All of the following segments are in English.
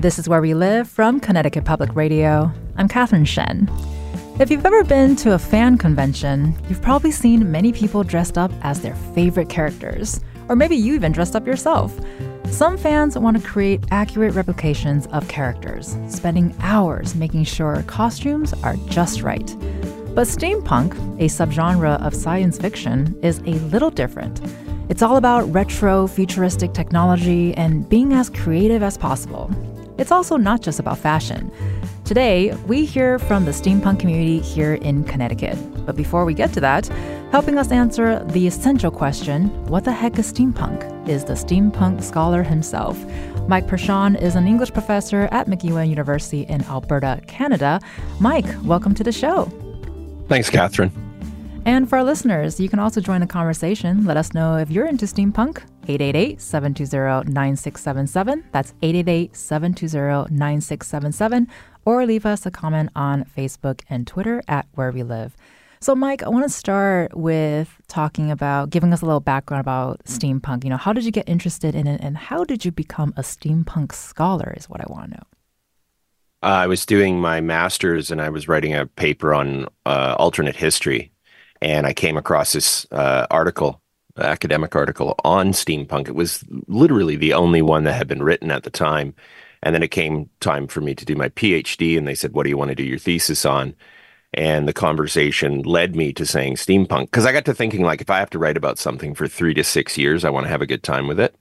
This is Where We Live from Connecticut Public Radio. I'm Catherine Shen. If you've ever been to a fan convention, you've probably seen many people dressed up as their favorite characters, or maybe you even dressed up yourself. Some fans want to create accurate replications of characters, spending hours making sure costumes are just right. But steampunk, a subgenre of science fiction, is a little different. It's all about retro, futuristic technology and being as creative as possible. It's also not just about fashion. Today, we hear from the steampunk community here in Connecticut. But before we get to that, helping us answer the essential question what the heck is steampunk? is the steampunk scholar himself. Mike Perschon is an English professor at MacEwan University in Alberta, Canada. Mike, welcome to the show. Thanks, Catherine. And for our listeners, you can also join the conversation. Let us know if you're into steampunk. 888 720 9677. That's 888 720 9677. Or leave us a comment on Facebook and Twitter at Where We Live. So, Mike, I want to start with talking about giving us a little background about steampunk. You know, how did you get interested in it and how did you become a steampunk scholar, is what I want to know. Uh, I was doing my master's and I was writing a paper on uh, alternate history. And I came across this uh, article, academic article on steampunk. It was literally the only one that had been written at the time. And then it came time for me to do my PhD, and they said, What do you want to do your thesis on? and the conversation led me to saying steampunk because I got to thinking like if I have to write about something for three to six years, I want to have a good time with it.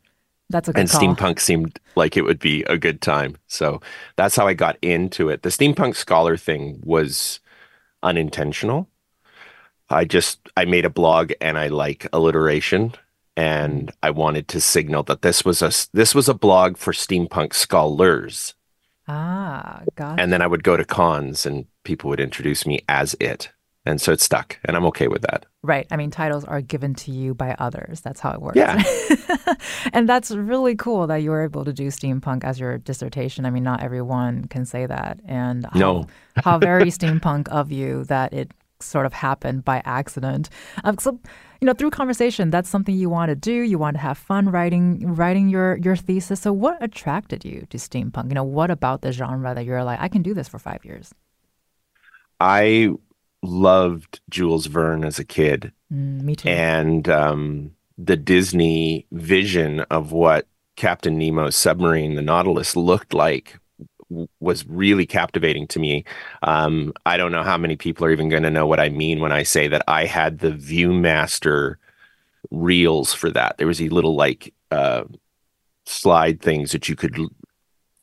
That's a good and call. steampunk seemed like it would be a good time, so that's how I got into it. The steampunk scholar thing was unintentional. I just I made a blog and I like alliteration and I wanted to signal that this was a this was a blog for steampunk scholars. Ah, got And then I would go to cons and people would introduce me as it. And so it stuck. And I'm okay with that. Right. I mean, titles are given to you by others. That's how it works. Yeah. and that's really cool that you were able to do steampunk as your dissertation. I mean, not everyone can say that. And how, No. how very steampunk of you that it sort of happened by accident. Um, so, you know, through conversation, that's something you want to do. You want to have fun writing writing your your thesis. So, what attracted you to steampunk? You know, what about the genre that you're like, I can do this for five years? I loved Jules Verne as a kid. Mm, me too. and um, the Disney vision of what Captain Nemo's submarine, the Nautilus, looked like was really captivating to me. Um, I don't know how many people are even going to know what I mean when I say that I had the ViewMaster reels for that. There was a little like uh, slide things that you could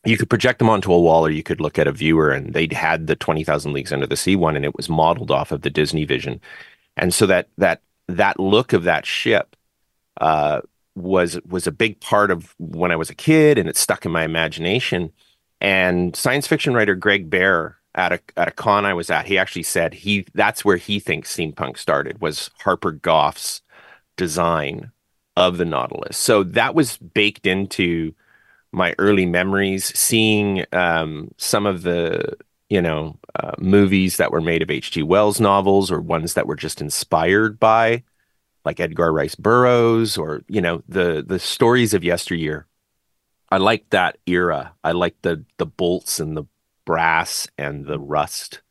you could project them onto a wall or you could look at a viewer and they'd had the 20,000 leagues under the sea one and it was modeled off of the Disney vision. And so that that that look of that ship uh, was was a big part of when I was a kid and it stuck in my imagination. And science fiction writer Greg Bear at a at a con I was at, he actually said he that's where he thinks steampunk started was Harper Goff's design of the Nautilus. So that was baked into my early memories, seeing um, some of the you know uh, movies that were made of H.G. Wells novels or ones that were just inspired by, like Edgar Rice Burroughs or you know the the stories of yesteryear. I like that era. I like the the bolts and the brass and the rust.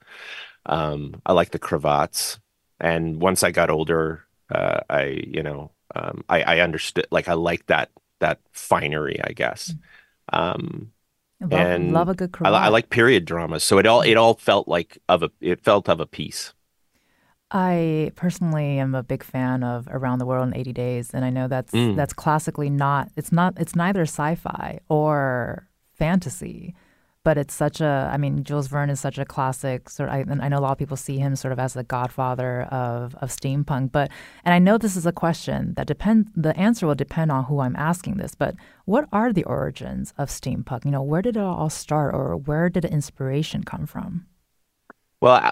Um, I like the cravats. And once I got older, uh, I you know um, I, I understood like I like that that finery, I guess. Um, love, and love a good I, I like period dramas, so it all it all felt like of a it felt of a piece. I personally am a big fan of Around the World in 80 Days, and I know that's Mm. that's classically not it's not it's neither sci-fi or fantasy, but it's such a i mean jules verne is such a classic sort of I, I know a lot of people see him sort of as the godfather of, of steampunk but and i know this is a question that depend the answer will depend on who i'm asking this but what are the origins of steampunk you know where did it all start or where did the inspiration come from well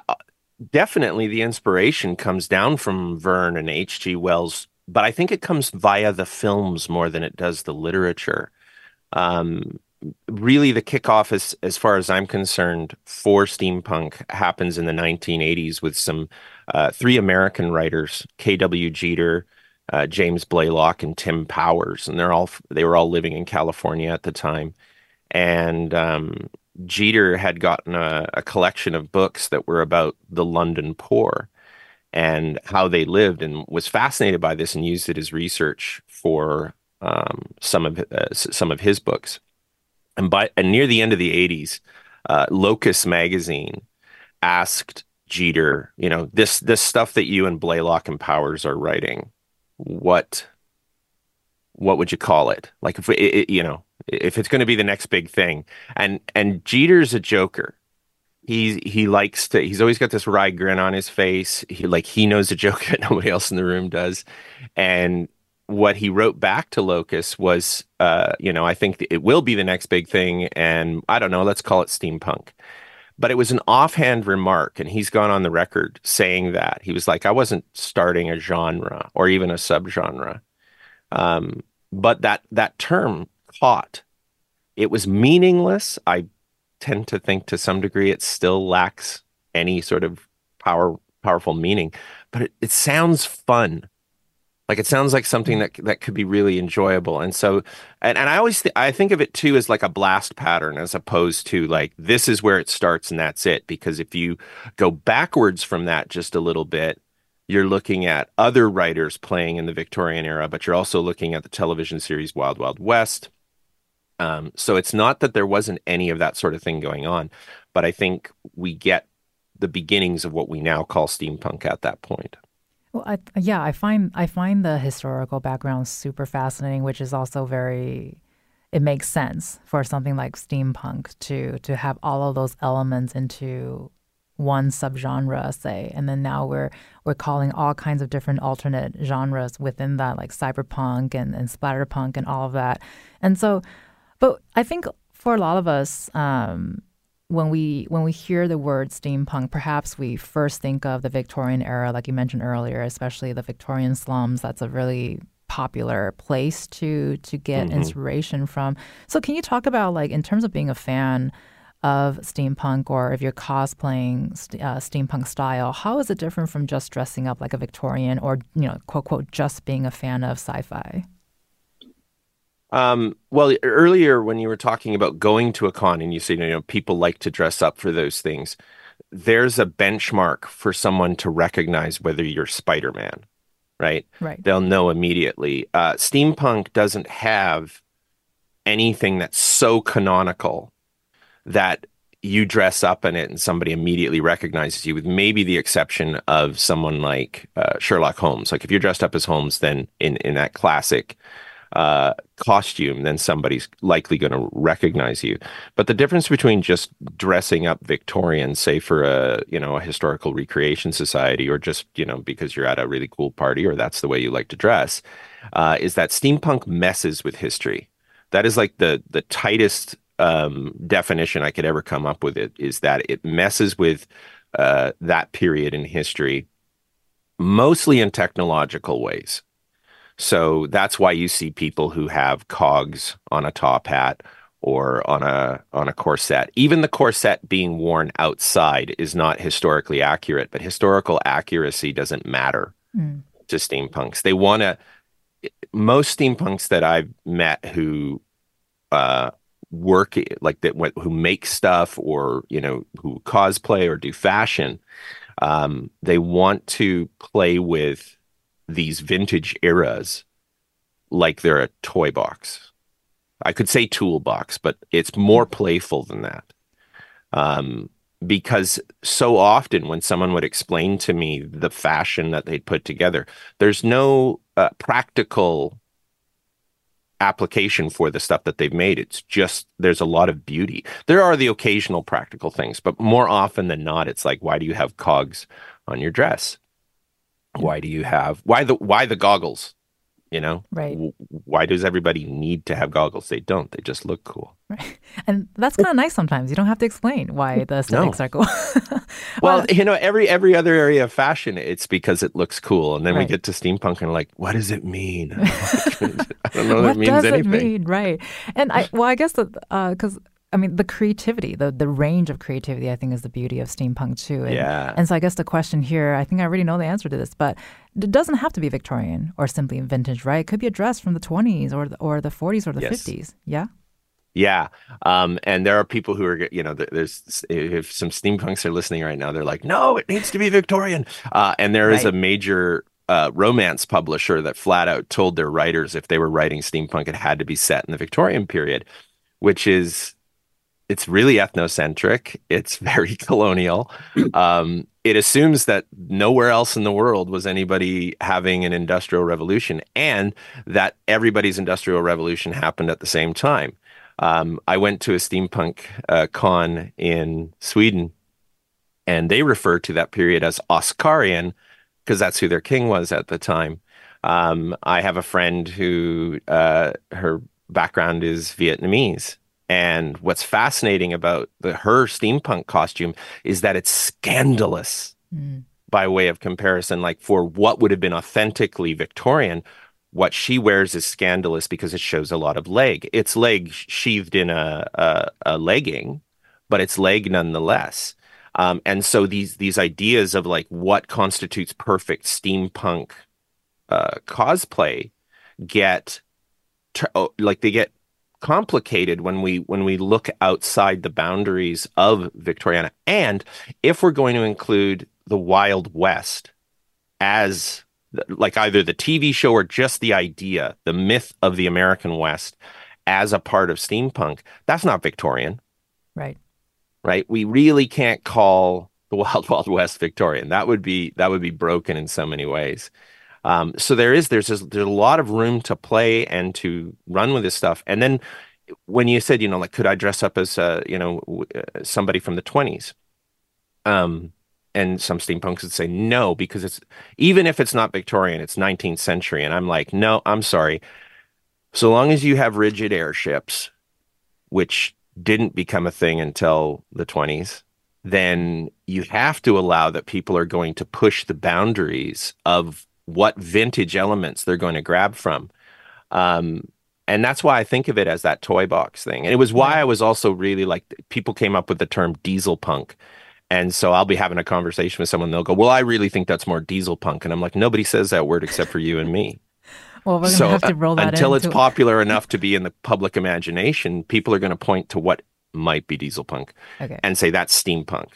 definitely the inspiration comes down from verne and hg wells but i think it comes via the films more than it does the literature um, really the kickoff as as far as I'm concerned for steampunk happens in the 1980s with some uh, three American writers K.W. Jeter, uh, James Blaylock, and Tim Powers, and they're all they were all living in California at the time, and um, Jeter had gotten a, a collection of books that were about the London poor and how they lived, and was fascinated by this and used it as research for um, some of uh, some of his books and by and near the end of the 80s, uh, Locus magazine asked Jeter, you know, this this stuff that you and Blaylock and Powers are writing, what what would you call it? Like if it, it, you know, if it's going to be the next big thing. And and Jeter's a joker. He he likes to. He's always got this wry grin on his face. He like he knows a joke that nobody else in the room does, and what he wrote back to Locus was, uh, you know, I think it will be the next big thing, and I don't know, let's call it steampunk. But it was an offhand remark, and he's gone on the record saying that he was like, I wasn't starting a genre or even a subgenre, um, but that that term caught. It was meaningless. I tend to think to some degree it still lacks any sort of power powerful meaning, but it, it sounds fun like it sounds like something mm-hmm. that that could be really enjoyable. And so, and, and I always th- I think of it too as like a blast pattern as opposed to like this is where it starts and that's it. Because if you go backwards from that just a little bit, you're looking at other writers playing in the Victorian era, but you're also looking at the television series Wild Wild West. Um, so it's not that there wasn't any of that sort of thing going on, but I think we get the beginnings of what we now call steampunk at that point. Well, I, yeah, I find I find the historical background super fascinating, which is also very. It makes sense for something like steampunk to to have all of those elements into one subgenre, say, and then now we're we're calling all kinds of different alternate genres within that, like cyberpunk and and splatterpunk and all of that. And so, but I think for a lot of us, um, when we when we hear the word steampunk, perhaps we first think of the Victorian era, like you mentioned earlier, especially the Victorian slums. That's a really popular place to to get mm-hmm. inspiration from. So, can you talk about like in terms of being a fan of steampunk, or if you're cosplaying uh, steampunk style, how is it different from just dressing up like a Victorian, or you know, quote quote, just being a fan of sci-fi? Um, well, earlier when you were talking about going to a con and you said, you know, people like to dress up for those things, there's a benchmark for someone to recognize whether you're Spider Man, right? Right. They'll know immediately. Uh, steampunk doesn't have anything that's so canonical that you dress up in it and somebody immediately recognizes you, with maybe the exception of someone like uh, Sherlock Holmes. Like if you're dressed up as Holmes, then in in that classic uh, costume, then somebody's likely going to recognize you. But the difference between just dressing up Victorian, say for a you know a historical recreation society, or just you know because you're at a really cool party, or that's the way you like to dress, uh, is that steampunk messes with history. That is like the the tightest um, definition I could ever come up with. It is that it messes with uh, that period in history, mostly in technological ways. So that's why you see people who have cogs on a top hat or on a on a corset. Even the corset being worn outside is not historically accurate, but historical accuracy doesn't matter mm. to steampunks. They want to most steampunks that I've met who uh, work like that who make stuff or you know who cosplay or do fashion um, they want to play with these vintage eras like they're a toy box. I could say toolbox, but it's more playful than that. Um, because so often when someone would explain to me the fashion that they'd put together, there's no uh, practical application for the stuff that they've made. It's just there's a lot of beauty. There are the occasional practical things, but more often than not, it's like, why do you have cogs on your dress? Why do you have why the why the goggles? You know, right? Why does everybody need to have goggles? They don't. They just look cool. Right. And that's kind of nice sometimes. You don't have to explain why the aesthetics no. are cool. well, you know, every every other area of fashion, it's because it looks cool. And then right. we get to steampunk and like, what does it mean? I don't know what it means does anything. It mean? Right. And I well, I guess that uh because uh, I mean, the creativity, the the range of creativity, I think, is the beauty of steampunk too. And, yeah. And so I guess the question here, I think I already know the answer to this, but it doesn't have to be Victorian or simply vintage, right? It could be a dress from the 20s or the, or the 40s or the yes. 50s. Yeah. Yeah. Um, and there are people who are, you know, there's, if some steampunks are listening right now, they're like, no, it needs to be Victorian. Uh, and there right. is a major uh, romance publisher that flat out told their writers if they were writing steampunk, it had to be set in the Victorian period, which is it's really ethnocentric. It's very colonial. Um, it assumes that nowhere else in the world was anybody having an industrial revolution, and that everybody's industrial revolution happened at the same time. Um, I went to a steampunk uh, con in Sweden, and they refer to that period as Oscarian because that's who their king was at the time. Um, I have a friend who uh, her background is Vietnamese, and what's fascinating about the her steampunk costume is that it's scandalous mm. by way of comparison. Like for what would have been authentically Victorian, what she wears is scandalous because it shows a lot of leg. It's leg sheathed in a, a, a legging, but it's leg nonetheless. Um, and so these these ideas of like what constitutes perfect steampunk uh, cosplay get oh, like they get complicated when we when we look outside the boundaries of Victoriana. And if we're going to include the Wild West as like either the TV show or just the idea, the myth of the American West as a part of steampunk, that's not Victorian. Right. Right. We really can't call the Wild Wild West Victorian. That would be that would be broken in so many ways. Um, so there is there's there's a lot of room to play and to run with this stuff. And then when you said, you know, like, could I dress up as, uh, you know, uh, somebody from the 20s? Um, and some steampunks would say no because it's even if it's not Victorian, it's 19th century. And I'm like, no, I'm sorry. So long as you have rigid airships, which didn't become a thing until the 20s, then you have to allow that people are going to push the boundaries of what vintage elements they're going to grab from. Um, and that's why I think of it as that toy box thing. And it was why I was also really like people came up with the term diesel punk. And so I'll be having a conversation with someone, they'll go, Well, I really think that's more diesel punk. And I'm like, nobody says that word except for you and me. Well, we're so, gonna have to roll that until into... it's popular enough to be in the public imagination. People are going to point to what might be diesel punk okay. and say that's steampunk.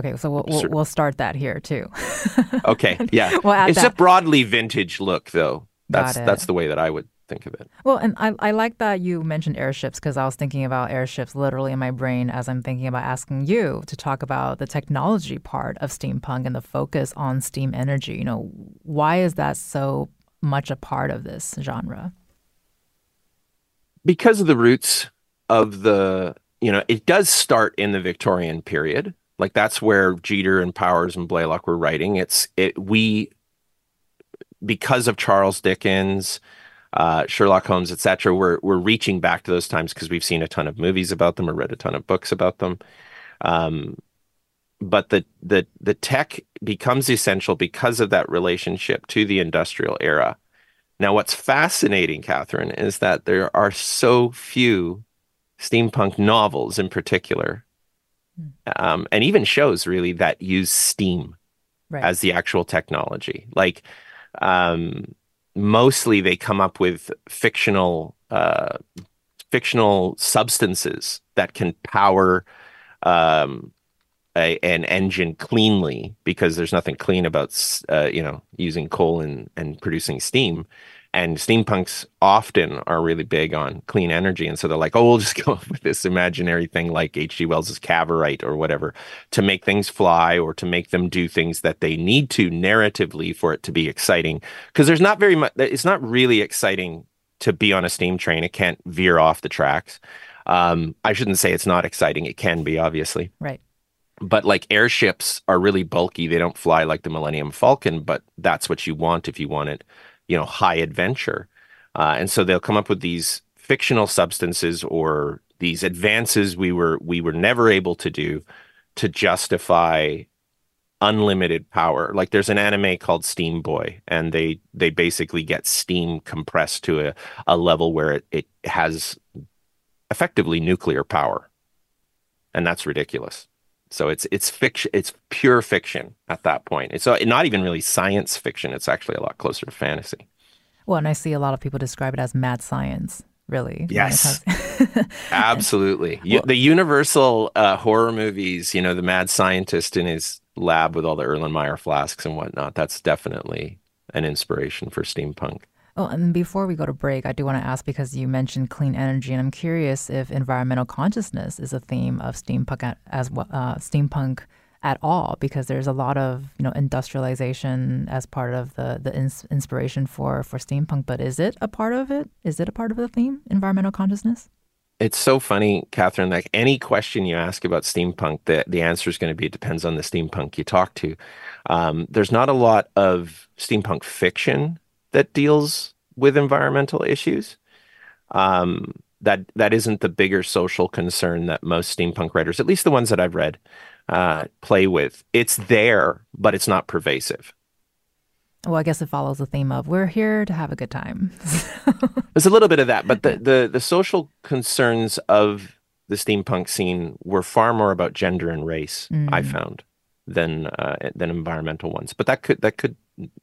Okay, so we'll, we'll, we'll start that here too. okay, yeah. we'll it's that. a broadly vintage look, though. That's that's the way that I would think of it. Well, and I, I like that you mentioned airships because I was thinking about airships literally in my brain as I'm thinking about asking you to talk about the technology part of steampunk and the focus on steam energy. You know, why is that so much a part of this genre? Because of the roots of the, you know, it does start in the Victorian period like that's where Jeter and Powers and Blaylock were writing. It's it we because of Charles Dickens, uh, Sherlock Holmes, etc. We're we're reaching back to those times because we've seen a ton of movies about them or read a ton of books about them. Um, but the the the tech becomes essential because of that relationship to the industrial era. Now, what's fascinating, Catherine, is that there are so few steampunk novels in particular um, and even shows really that use steam right. as the actual technology. Like um, mostly they come up with fictional uh, fictional substances that can power um, a, an engine cleanly because there's nothing clean about uh, you know using coal and, and producing steam and steampunks often are really big on clean energy. And so they're like, oh, we'll just go up with this imaginary thing like H.G. Wells's Cavorite or whatever to make things fly or to make them do things that they need to narratively for it to be exciting. Because there's not very much, it's not really exciting to be on a steam train. It can't veer off the tracks. Um, I shouldn't say it's not exciting. It can be, obviously. Right. But like airships are really bulky. They don't fly like the Millennium Falcon, but that's what you want if you wanted, you know, high adventure. Uh, and so they'll come up with these fictional substances or these advances we were we were never able to do to justify unlimited power. Like there's an anime called Steam Boy, and they they basically get steam compressed to a, a level where it, it has effectively nuclear power. And that's ridiculous. So it's it's fiction it's pure fiction at that point. It's uh, not even really science fiction. It's actually a lot closer to fantasy. Well, and I see a lot of people describe it as mad science really. Yes, absolutely. Well, the Universal uh, horror movies, you know, the mad scientist in his lab with all the Erlenmeyer flasks and whatnot. That's definitely an inspiration for steampunk. Oh, and before we go to break, I do want to ask because you mentioned clean energy, and I'm curious if environmental consciousness is a theme of steampunk as well. Uh, steampunk at all because there's a lot of you know industrialization as part of the the ins- inspiration for for steampunk but is it a part of it is it a part of the theme environmental consciousness it's so funny catherine like any question you ask about steampunk the, the answer is going to be it depends on the steampunk you talk to um, there's not a lot of steampunk fiction that deals with environmental issues um, that that isn't the bigger social concern that most steampunk writers at least the ones that i've read uh, play with. It's there, but it's not pervasive. Well, I guess it follows the theme of we're here to have a good time. There's a little bit of that, but the, the the social concerns of the steampunk scene were far more about gender and race. Mm. I found than uh, than environmental ones, but that could that could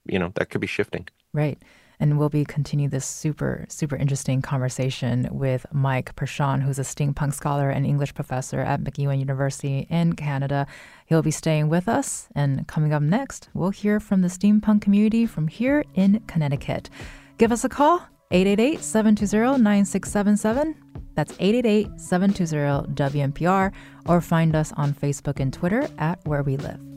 you know that could be shifting. Right and we'll be continuing this super, super interesting conversation with Mike Perschon, who's a steampunk scholar and English professor at MacEwan University in Canada. He'll be staying with us, and coming up next, we'll hear from the steampunk community from here in Connecticut. Give us a call, 888 720 9677. That's 888 720 WNPR, or find us on Facebook and Twitter at Where We Live.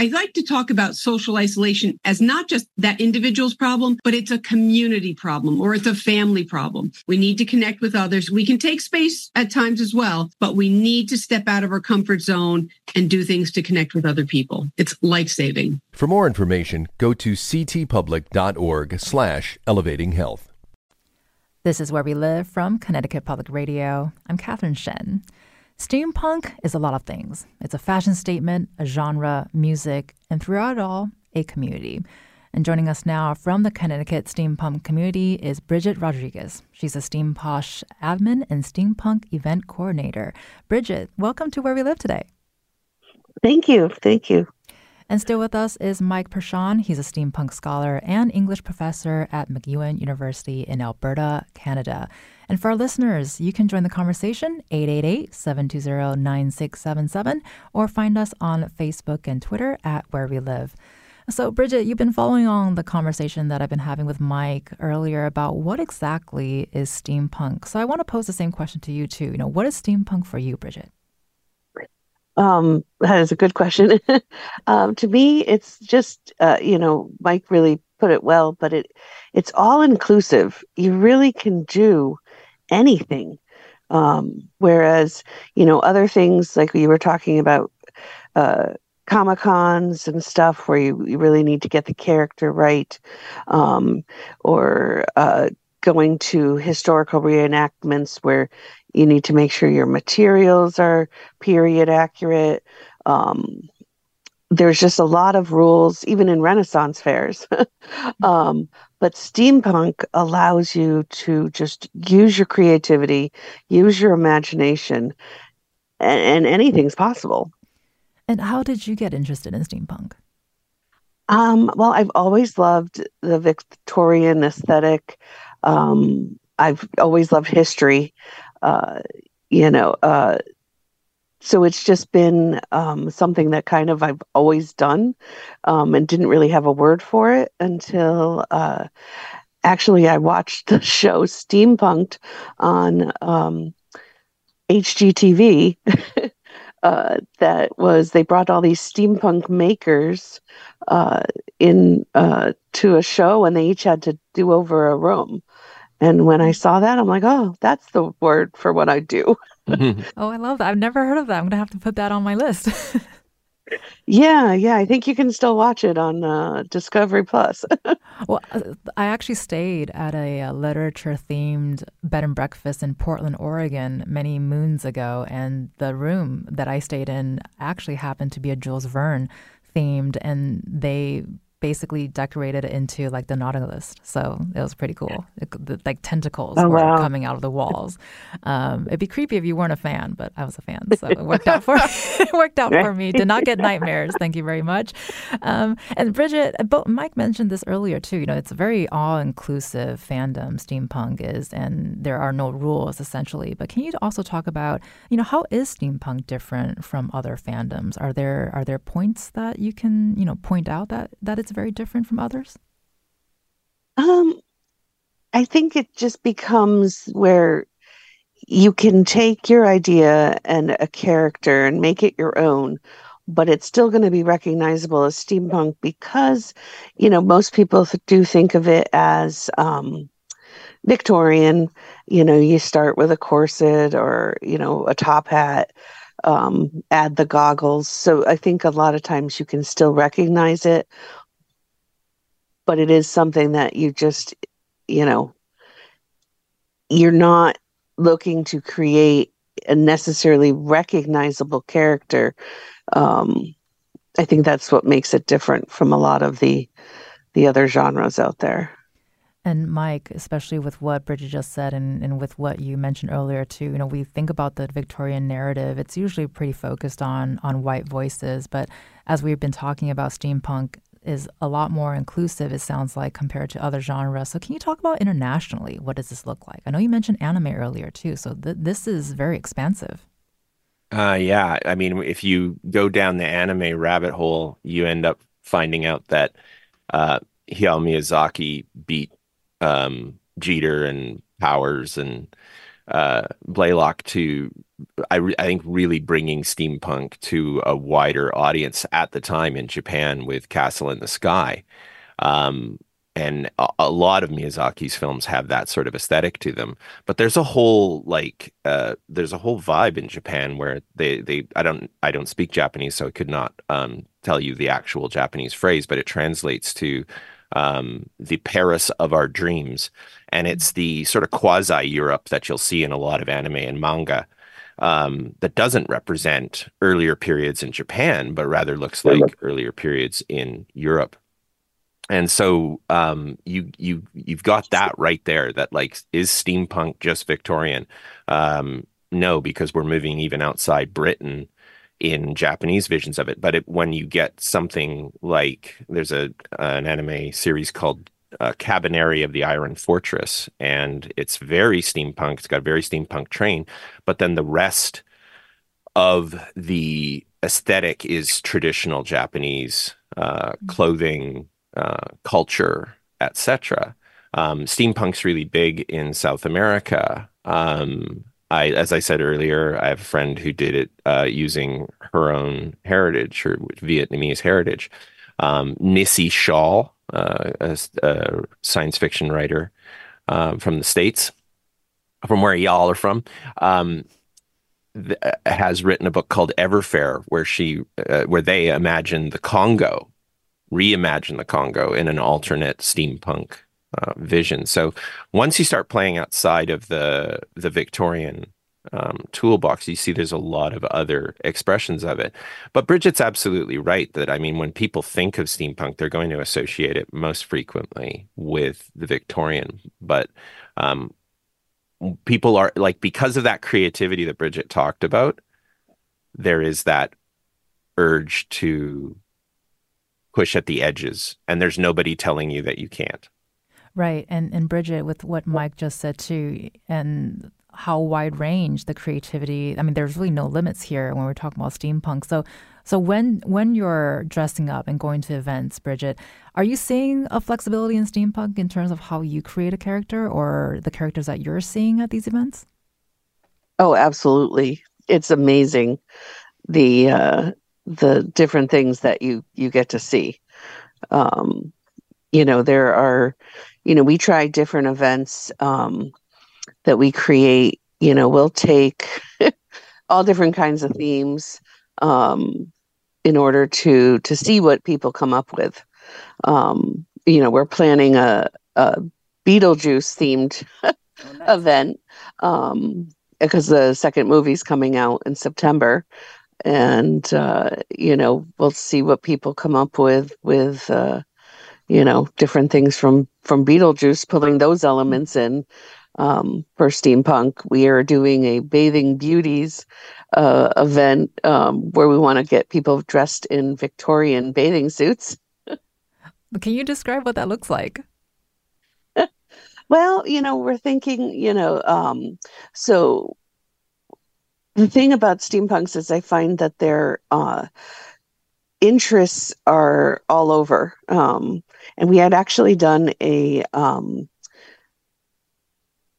I like to talk about social isolation as not just that individual's problem, but it's a community problem or it's a family problem. We need to connect with others. We can take space at times as well, but we need to step out of our comfort zone and do things to connect with other people. It's life saving. For more information, go to ctpublic.org slash elevating health. This is Where We Live from Connecticut Public Radio. I'm Catherine Shen. Steampunk is a lot of things. It's a fashion statement, a genre, music, and throughout it all, a community. And joining us now from the Connecticut steampunk community is Bridgette Rodrigues. She's a Steamposh admin and steampunk event coordinator. Bridgette, welcome to Where We Live today. Thank you. Thank you. And still with us is Mike Perschon. He's a steampunk scholar and English professor at MacEwan University in Alberta, Canada. And for our listeners, you can join the conversation 888-720-9677 or find us on Facebook and Twitter at Where We Live. So, Bridgette, you've been following on the conversation that I've been having with Mike earlier about what exactly is steampunk. So, I want to pose the same question to you too. You know, what is steampunk for you, Bridgette? Um, that is a good question. um, to me, it's just uh, you know, Mike really put it well, but it it's all inclusive. You really can do anything. Um, whereas you know, other things like we were talking about, uh, comic cons and stuff where you, you really need to get the character right um, or uh, going to historical reenactments where you need to make sure your materials are period accurate um, there's just a lot of rules even in renaissance fairs um, but steampunk allows you to just use your creativity use your imagination and, and anything's possible and how did you get interested in steampunk? Um, well, I've always loved the Victorian aesthetic. Um, I've always loved history. Uh, you know, uh, so it's just been um, something that kind of I've always done um, and didn't really have a word for it until uh, actually I watched the show Steampunked on um, HGTV. uh, that was they brought all these steampunk makers uh, in uh, to a show and they each had to do over a room and when i saw that i'm like oh that's the word for what i do oh i love that i've never heard of that i'm gonna have to put that on my list Yeah, yeah. I think you can still watch it on uh, Discovery Plus. well, uh, I actually stayed at a, a literature themed bed and breakfast in Portland, Oregon, many moons ago, and the room that I stayed in actually happened to be a Jules Verne themed, and they basically decorated it into like the Nautilus. So it was pretty cool. It, the, like tentacles oh, were wow. coming out of the walls. Um, it'd be creepy if you weren't a fan, but I was a fan, so it worked out for it worked out for me. Did not get nightmares. Thank you very much. Um, and Bridgette, but Mike mentioned this earlier too. You know, it's a very all-inclusive fandom. Steampunk is, and there are no rules essentially. But can you also talk about you know how is steampunk different from other fandoms? Are there are there points that you can you know point out that that it's very different from others? Um, I think it just becomes where you can take your idea and a character and make it your own, but it's still going to be recognizable as steampunk because, you know, most people do think of it as um, Victorian. You know, you start with a corset or, you know, a top hat, um, add the goggles. So I think a lot of times you can still recognize it but it is something that you just, you know, you're not looking to create a necessarily recognizable character. Um, I think that's what makes it different from a lot of the the other genres out there. And Mike, especially with what Bridgette just said and, and with what you mentioned earlier too, you know, we think about the Victorian narrative, it's usually pretty focused on on white voices. But as we've been talking about steampunk, is a lot more inclusive, it sounds like, compared to other genres. So, can you talk about internationally? What does this look like? I know you mentioned anime earlier, too. So, th- this is very expansive. Uh, yeah. I mean, if you go down the anime rabbit hole, you end up finding out that uh, Hayao Miyazaki beat um, Jeter and Powers and uh, Blaylock to I, re- I think really bringing steampunk to a wider audience at the time in Japan with Castle in the Sky. Um, and a, a, lot of Miyazaki's films have that sort of aesthetic to them. But there's a whole like uh, there's a whole vibe in Japan where they they I don't I don't speak Japanese, so I could not um, tell you the actual Japanese phrase, but it translates to um, the Paris of our dreams, and it's the sort of quasi Europe that you'll see in a lot of anime and manga um, that doesn't represent earlier periods in Japan, but rather looks like earlier periods in Europe. And so um, you you you've got that right there. That like is steampunk just Victorian? Um, no, because we're moving even outside Britain in Japanese visions of it. But it, when you get something like there's a an anime series called uh, Kabaneri of the Iron Fortress, and it's very steampunk. It's got a very steampunk train, but then the rest of the aesthetic is traditional Japanese uh, mm-hmm. clothing, uh, culture, etc. Um, steampunk's really big in South America. Um, I, as I said earlier, I have a friend who did it uh, using her own heritage, her Vietnamese heritage. Um, Nisi Shawl uh, a, a, science fiction writer um, from the states, from where y'all are from. Um, th- uh, has written a book called Everfair, where she uh, where they imagine the Congo, reimagine the Congo in an alternate steampunk uh, vision. So once you start playing outside of the the Victorian um, toolbox, you see there's a lot of other expressions of it. But Bridgette's absolutely right that I mean, when people think of steampunk, they're going to associate it most frequently with the Victorian. But um, people are like because of that creativity that Bridgette talked about, there is that urge to push at the edges, and there's nobody telling you that you can't. Right. And and Bridgette, with what Mike just said too, and how wide range the creativity. I mean, there's really no limits here when we're talking about steampunk. So, so when when you're dressing up and going to events, Bridgette, are you seeing a flexibility in steampunk in terms of how you create a character or the characters that you're seeing at these events? Oh, absolutely! It's amazing the uh, the different things that you you get to see. Um, you know, there are, you know, we try different events. Um, that we create, you know, we'll take all different kinds of themes um, in order to to see what people come up with. Um, you know, we're planning a, a Beetlejuice themed oh, event um, because the second movie's coming out in September, and uh, you know we'll see what people come up with with uh, you know different things from from Beetlejuice, pulling those elements in um, for steampunk. We are doing a bathing beauties uh, event um, where we want to get people dressed in Victorian bathing suits. Can you describe what that looks like? well, you know, we're thinking, you know, um, so the thing about steampunks is I find that their uh, interests are all over. Um, and we had actually done a um,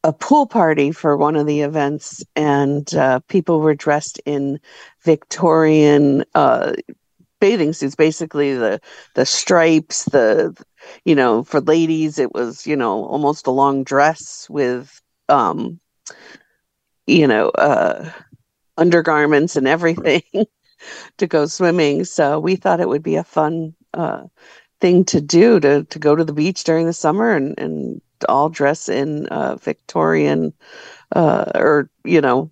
a pool party for one of the events, and uh, people were dressed in Victorian uh, bathing suits. Basically, the the stripes, the you know, for ladies, it was you know almost a long dress with um, you know, uh, undergarments and everything to go swimming. So we thought it would be a fun uh, thing to do to to go to the beach during the summer and and all dress in uh, Victorian uh, or you know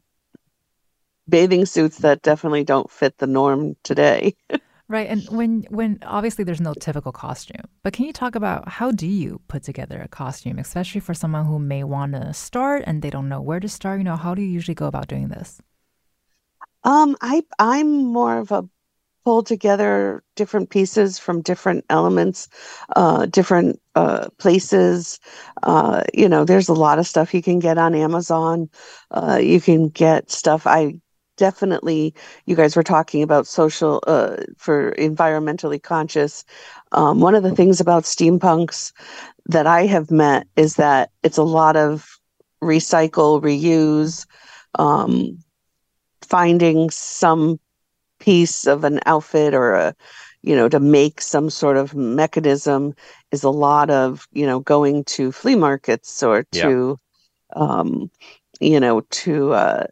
bathing suits that definitely don't fit the norm today. right, and when when obviously there's no typical costume, but can you talk about how do you put together a costume, especially for someone who may want to start and they don't know where to start? You know, how do you usually go about doing this? Um, I I'm more of a pull together different pieces from different elements, uh, different uh, places. Uh, you know, there's a lot of stuff you can get on Amazon. Uh, you can get stuff. I definitely, you guys were talking about social uh, for environmentally conscious. Um, one of the things about steampunks that I have met is that it's a lot of recycle, reuse. Um, finding some piece of an outfit or a you know to make some sort of mechanism is a lot of you know going to flea markets or to yeah. um you know to uh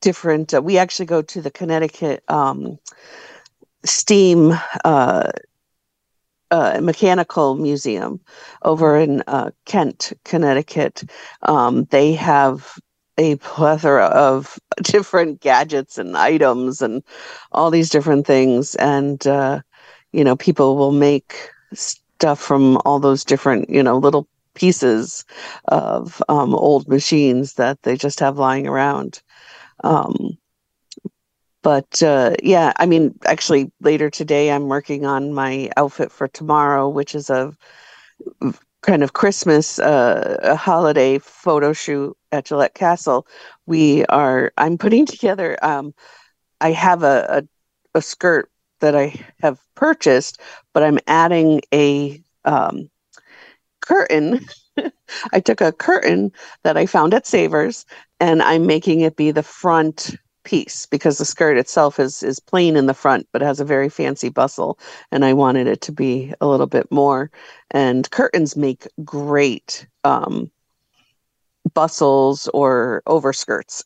different uh, we actually go to the connecticut um steam uh uh, mechanical museum over in uh, Kent, Connecticut. Um, they have a plethora of different gadgets and items and all these different things. And uh, you know people will make stuff from all those different you know little pieces of um, old machines that they just have lying around. Um, but uh, yeah i mean actually later today i'm working on my outfit for tomorrow which is a kind of Christmas uh, holiday photo shoot at Gillette Castle, we are. I'm putting together. Um, I have a, a, a skirt that I have purchased, but I'm adding a um, curtain. I took a curtain that I found at Savers, and I'm making it be the front piece because the skirt itself is is plain in the front but has a very fancy bustle and I wanted it to be a little bit more and curtains make great um, bustles or overskirts.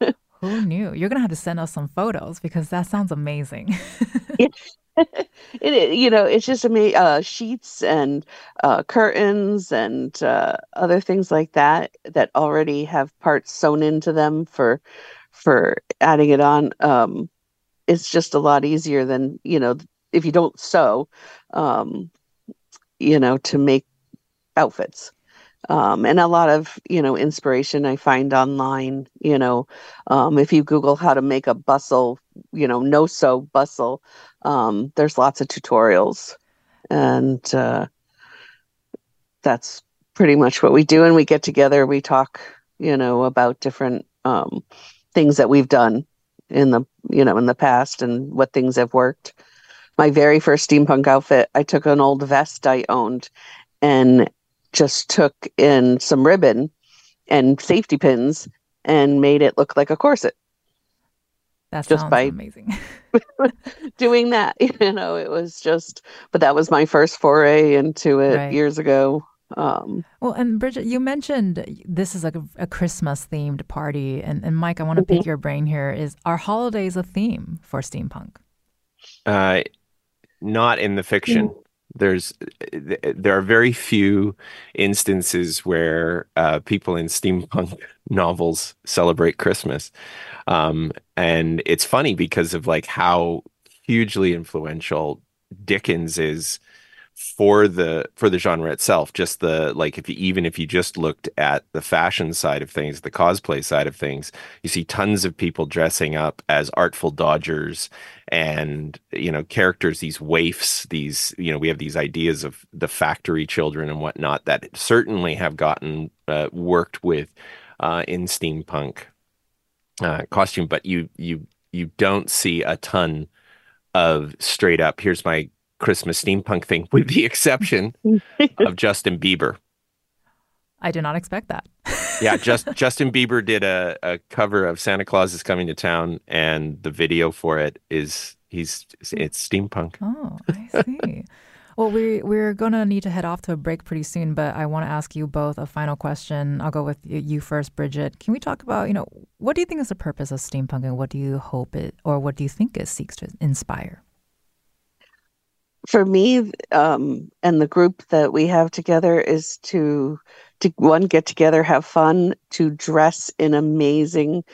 Who knew? You're gonna have to send us some photos because that sounds amazing. it, you know, it's just amazing. Uh, sheets and uh, curtains and uh, other things like that that already have parts sewn into them for for adding it on. Um, it's just a lot easier than you know if you don't sew, um, you know, to make outfits. Um, and a lot of you know inspiration I find online. You know, um, if you Google how to make a bustle, you know, no sew bustle, um, there's lots of tutorials, and uh, that's pretty much what we do. And we get together, we talk, you know, about different um, things that we've done in the you know in the past and what things have worked. My very first steampunk outfit, I took an old vest I owned and just took in some ribbon and safety pins and made it look like a corset. That just by amazing. doing that, you know, it was just, but that was my first foray into it right. years ago. Um, well, and Bridgette, you mentioned this is like a, a Christmas themed party, and, and Mike, I want to mm-hmm. pick your brain here. Is are holidays a theme for steampunk? Uh, not in the fiction. There's there are very few instances where uh, people in steampunk novels celebrate Christmas, um, and it's funny because of like how hugely influential Dickens is for the for the genre itself just the like if you even if you just looked at the fashion side of things the cosplay side of things you see tons of people dressing up as artful dodgers and you know characters these waifs these you know we have these ideas of the factory children and whatnot that certainly have gotten uh, worked with uh, in steampunk uh, costume but you you you don't see a ton of straight up here's my Christmas steampunk thing, with the exception of Justin Bieber. I did not expect that. yeah, just Justin Bieber did a, a cover of Santa Claus is Coming to Town, and the video for it is he's it's steampunk. Oh, I see. well, we we're gonna need to head off to a break pretty soon, but I want to ask you both a final question. I'll go with you first, Bridgette. Can we talk about you know what do you think is the purpose of steampunk, and what do you hope it or what do you think it seeks to inspire? For me um, and the group that we have together is to to one get together have fun to dress in amazing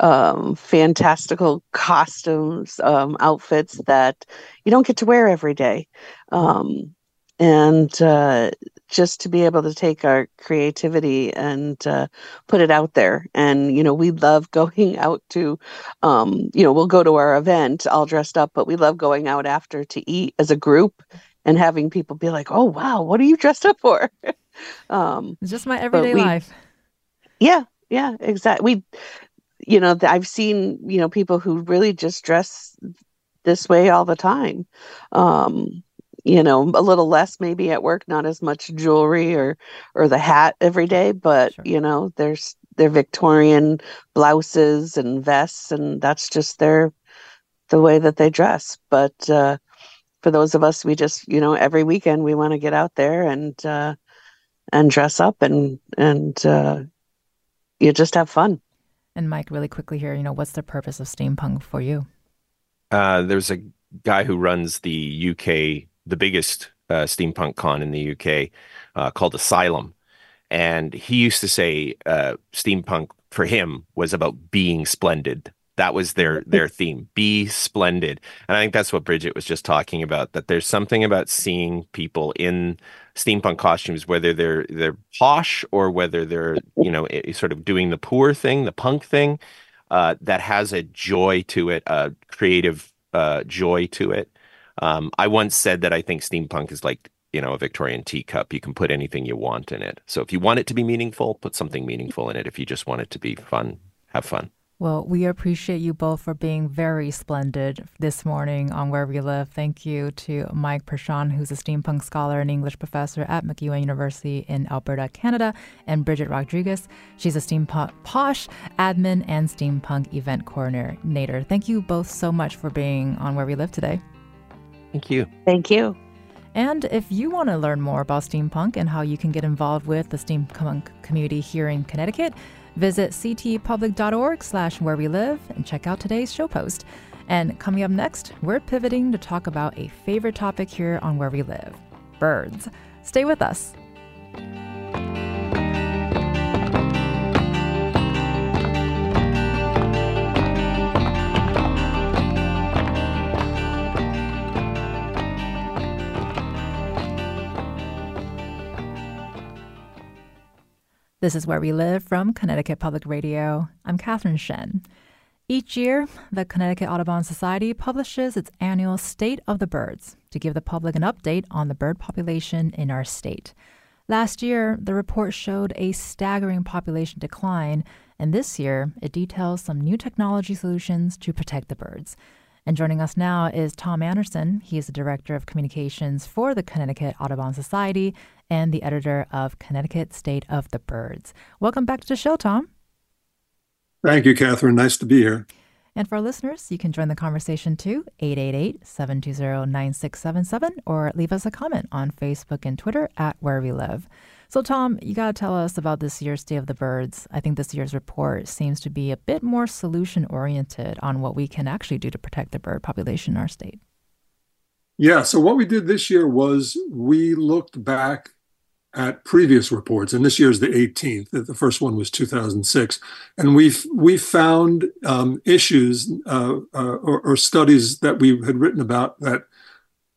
um, fantastical costumes um, outfits that you don't get to wear every day. Um, and uh, just to be able to take our creativity and uh, put it out there. And, you know, we love going out to, um, you know, we'll go to our event all dressed up, but we love going out after to eat as a group and having people be like, oh, wow, what are you dressed up for? um, just my everyday we, life. Yeah, yeah, exactly. We, you know, I've seen, you know, people who really just dress this way all the time. Um, you know a little less maybe at work not as much jewelry or or the hat every day but sure. you know there's their victorian blouses and vests and that's just their the way that they dress. But uh for those of us we just you know every weekend we want to get out there and uh and dress up and and uh you just have fun. And mike really quickly here you know what's the purpose of steampunk for you? Uh there's a guy who runs the uk the biggest uh, steampunk con in the UK uh, called Asylum. And he used to say uh, steampunk for him was about being splendid. That was their their theme, be splendid. And I think that's what Bridgette was just talking about. That there's something about seeing people in steampunk costumes, whether they're they're posh or whether they're you know sort of doing the poor thing, the punk thing, uh, that has a joy to it, a creative uh, joy to it um, I once said that I think steampunk is like you know a Victorian teacup. You can put anything you want in it. So if you want it to be meaningful, put something meaningful in it. If you just want it to be fun, have fun. Well, we appreciate you both for being very splendid this morning on Where We Live. Thank you to Mike Perschon, who's a steampunk scholar and English professor at MacEwan University in Alberta, Canada, and Bridgette Rodrigues. She's a steampunk posh admin and steampunk event coordinator. Thank you both so much for being on Where We Live today. Thank you. Thank you. And if you want to learn more about steampunk and how you can get involved with the steampunk community here in Connecticut, visit ctpublic.org slash where we live and check out today's show post. And coming up next, we're pivoting to talk about a favorite topic here on Where We Live birds. Stay with us. This is Where We Live from Connecticut Public Radio. I'm Catherine Shen. Each year, the Connecticut Audubon Society publishes its annual State of the Birds to give the public an update on the bird population in our state. Last year, the report showed a staggering population decline, and this year, it details some new technology solutions to protect the birds. And joining us now is Tom Anderson. He is the Director of Communications for the Connecticut Audubon Society and the editor of Connecticut State of the Birds. Welcome back to the show, Tom. Thank you, Catherine. Nice to be here. And for our listeners, you can join the conversation too, 888-720-9677, or leave us a comment on Facebook and Twitter at Where We Live. So, Tom, you got to tell us about this year's Day of the Birds. I think this year's report seems to be a bit more solution oriented on what we can actually do to protect the bird population in our state. Yeah. So, what we did this year was we looked back at previous reports, and this year is the 18th. The first one was 2006, and we we found um, issues uh, uh, or, or, studies that we had written about that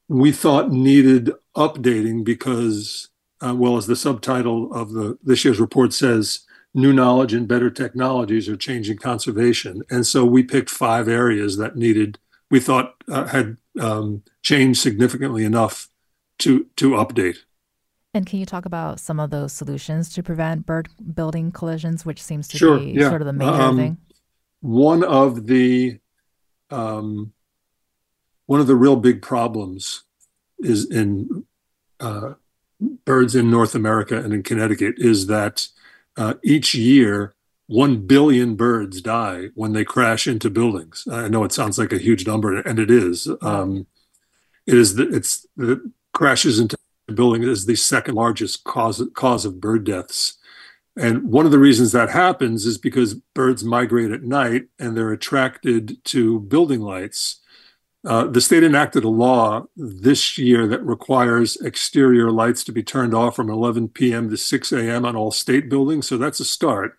we thought needed updating because uh, well as the subtitle of the this year's report says, new knowledge and better technologies are changing conservation. And so we picked five areas that needed, we thought uh, had um, changed significantly enough to to update. And can you talk about some of those solutions to prevent bird building collisions, which seems to sure, be yeah. sort of the major um, thing? One of the um, one of the real big problems is in uh, birds in North America and in Connecticut is that uh, each year, 1 billion birds die when they crash into buildings. I know it sounds like a huge number, and it is. Um, it is the, it's the crashes into buildings is the second largest cause cause of bird deaths. And one of the reasons that happens is because birds migrate at night and they're attracted to building lights. Uh, the state enacted a law this year that requires exterior lights to be turned off from 11 p.m. to 6 a.m. on all state buildings. So that's a start.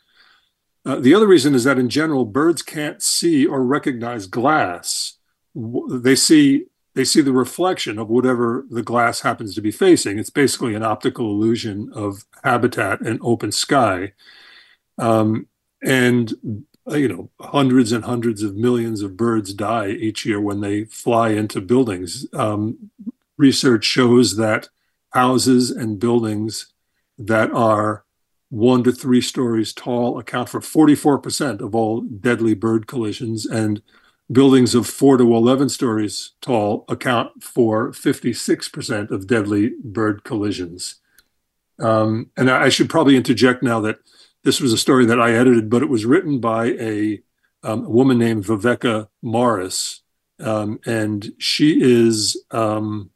Uh, the other reason is that in general, birds can't see or recognize glass. They see they see the reflection of whatever the glass happens to be facing. It's basically an optical illusion of habitat and open sky. Um, and you know, hundreds and hundreds of millions of birds die each year when they fly into buildings. Um, research shows that houses and buildings that are one to three stories tall account for 44% of all deadly bird collisions, and buildings of four to 11 stories tall account for 56% of deadly bird collisions. Um, and I should probably interject now that this was a story that I edited, but it was written by a, um, a woman named Viveca Morris, um, and she is um,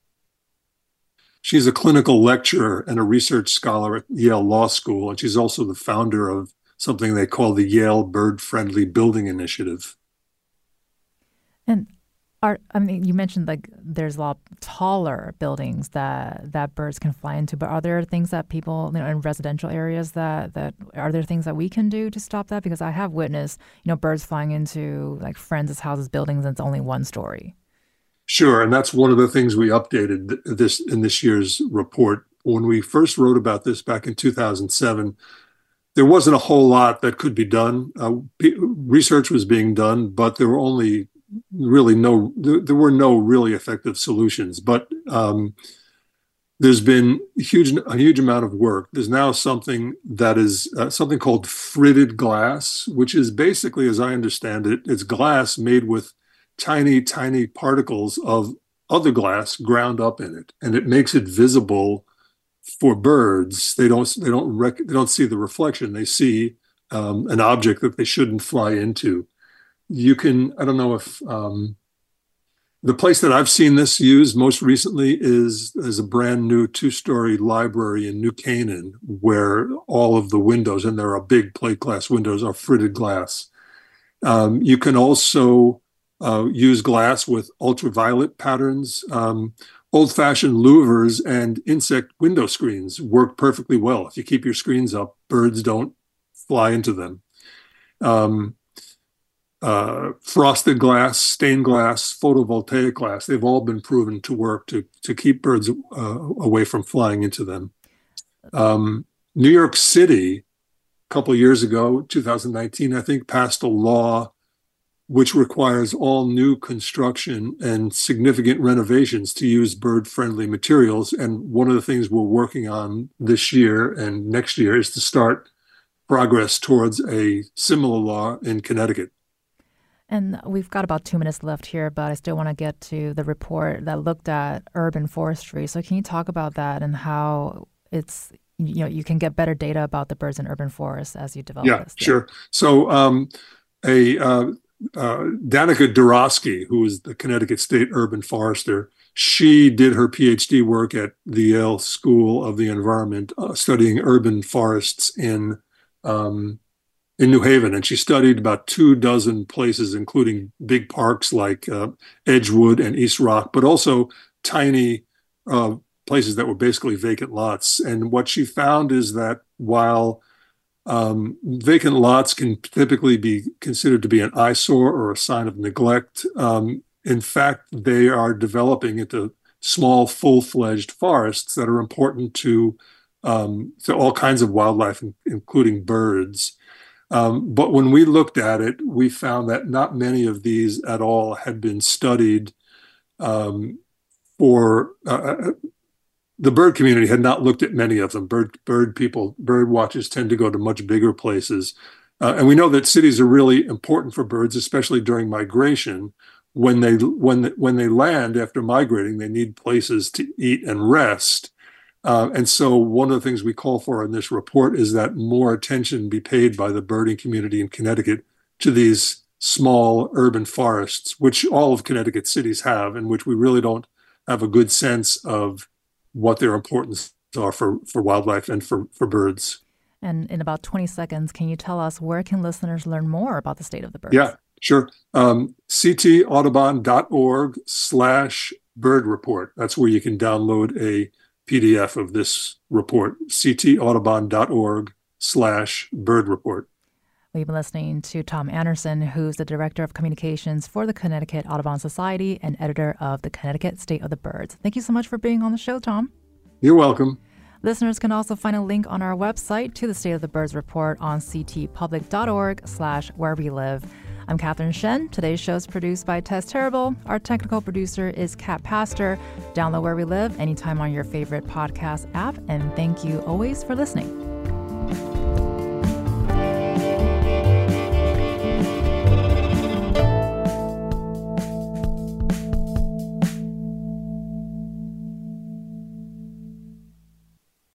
she's a clinical lecturer and a research scholar at Yale Law School, and she's also the founder of something they call the Yale Bird Friendly Building Initiative. And are I mean, you mentioned like there's a lot taller buildings that that birds can fly into, but are there things that people, you know, in residential areas that that are there things that we can do to stop that? Because I have witnessed, you know, birds flying into like friends' houses, buildings, and it's only one story. Sure, and that's one of the things we updated this in this year's report. When we first wrote about this back in 2007, there wasn't a whole lot that could be done. Uh, research was being done, but there were only really no there, there, were no really effective solutions but um, there's been huge a huge amount of work. There's now something that is uh, something called fritted glass which is basically as i understand it it's glass made with tiny tiny particles of other glass ground up in it and it makes it visible for birds. They don't they don't rec- they don't see the reflection. They see um, an object that they shouldn't fly into you can i don't know if um, the place that I've seen this used most recently is is a brand new two-story library in New Canaan, where all of the windows, and there are big plate glass windows, are fritted glass. Um, you can also uh, use glass with ultraviolet patterns. Um, old-fashioned louvers and insect window screens work perfectly well. If you keep your screens up, birds don't fly into them. Um, uh, frosted glass, stained glass, photovoltaic glass. They've all been proven to work to to keep birds uh, away from flying into them. Um, New York City, a couple years ago, 2019, I think, passed a law which requires all new construction and significant renovations to use bird-friendly materials. And one of the things we're working on this year and next year is to start progress towards a similar law in Connecticut. And we've got about two minutes left here, but I still want to get to the report that looked at urban forestry. So, can you talk about that and how it's you know you can get better data about the birds in urban forests as you develop yeah, this? Yeah, sure. So, um, a uh, uh, Danica Doroski, who is the Connecticut State Urban Forester, she did her PhD work at the Yale School of the Environment, uh, studying urban forests in um, in New Haven, and she studied about two dozen places, including big parks like uh, Edgewood and East Rock, but also tiny uh, places that were basically vacant lots. And what she found is that while um, vacant lots can typically be considered to be an eyesore or a sign of neglect, um, in fact, they are developing into small, full-fledged forests that are important to um, to all kinds of wildlife, including birds. Um, but when we looked at it, we found that not many of these at all had been studied um, for uh, uh, the bird community had not looked at many of them. Bird bird people, bird watchers tend to go to much bigger places, uh, and we know that cities are really important for birds, especially during migration. When they when when they land after migrating, they need places to eat and rest. Uh, and so one of the things we call for in this report is that more attention be paid by the birding community in Connecticut to these small urban forests, which all of Connecticut cities have, and which we really don't have a good sense of what their importance are for, for wildlife and for, for birds. And in about 20 seconds, can you tell us where can listeners learn more about the state of the birds? Yeah, sure. Um, ctaudubon.org slash bird report. That's where you can download a PDF of this report, ctaudubon.org slash bird report. We've been listening to Tom Anderson, who's the Director of Communications for the Connecticut Audubon Society and editor of the Connecticut State of the Birds. Thank you so much for being on the show, Tom. You're welcome. Listeners can also find a link on our website to the State of the Birds report on ctpublic.org slash where we live. I'm Catherine Shen. Today's show is produced by Tess Terrible. Our technical producer is Kat Pastor. Download Where We Live anytime on your favorite podcast app. And thank you always for listening.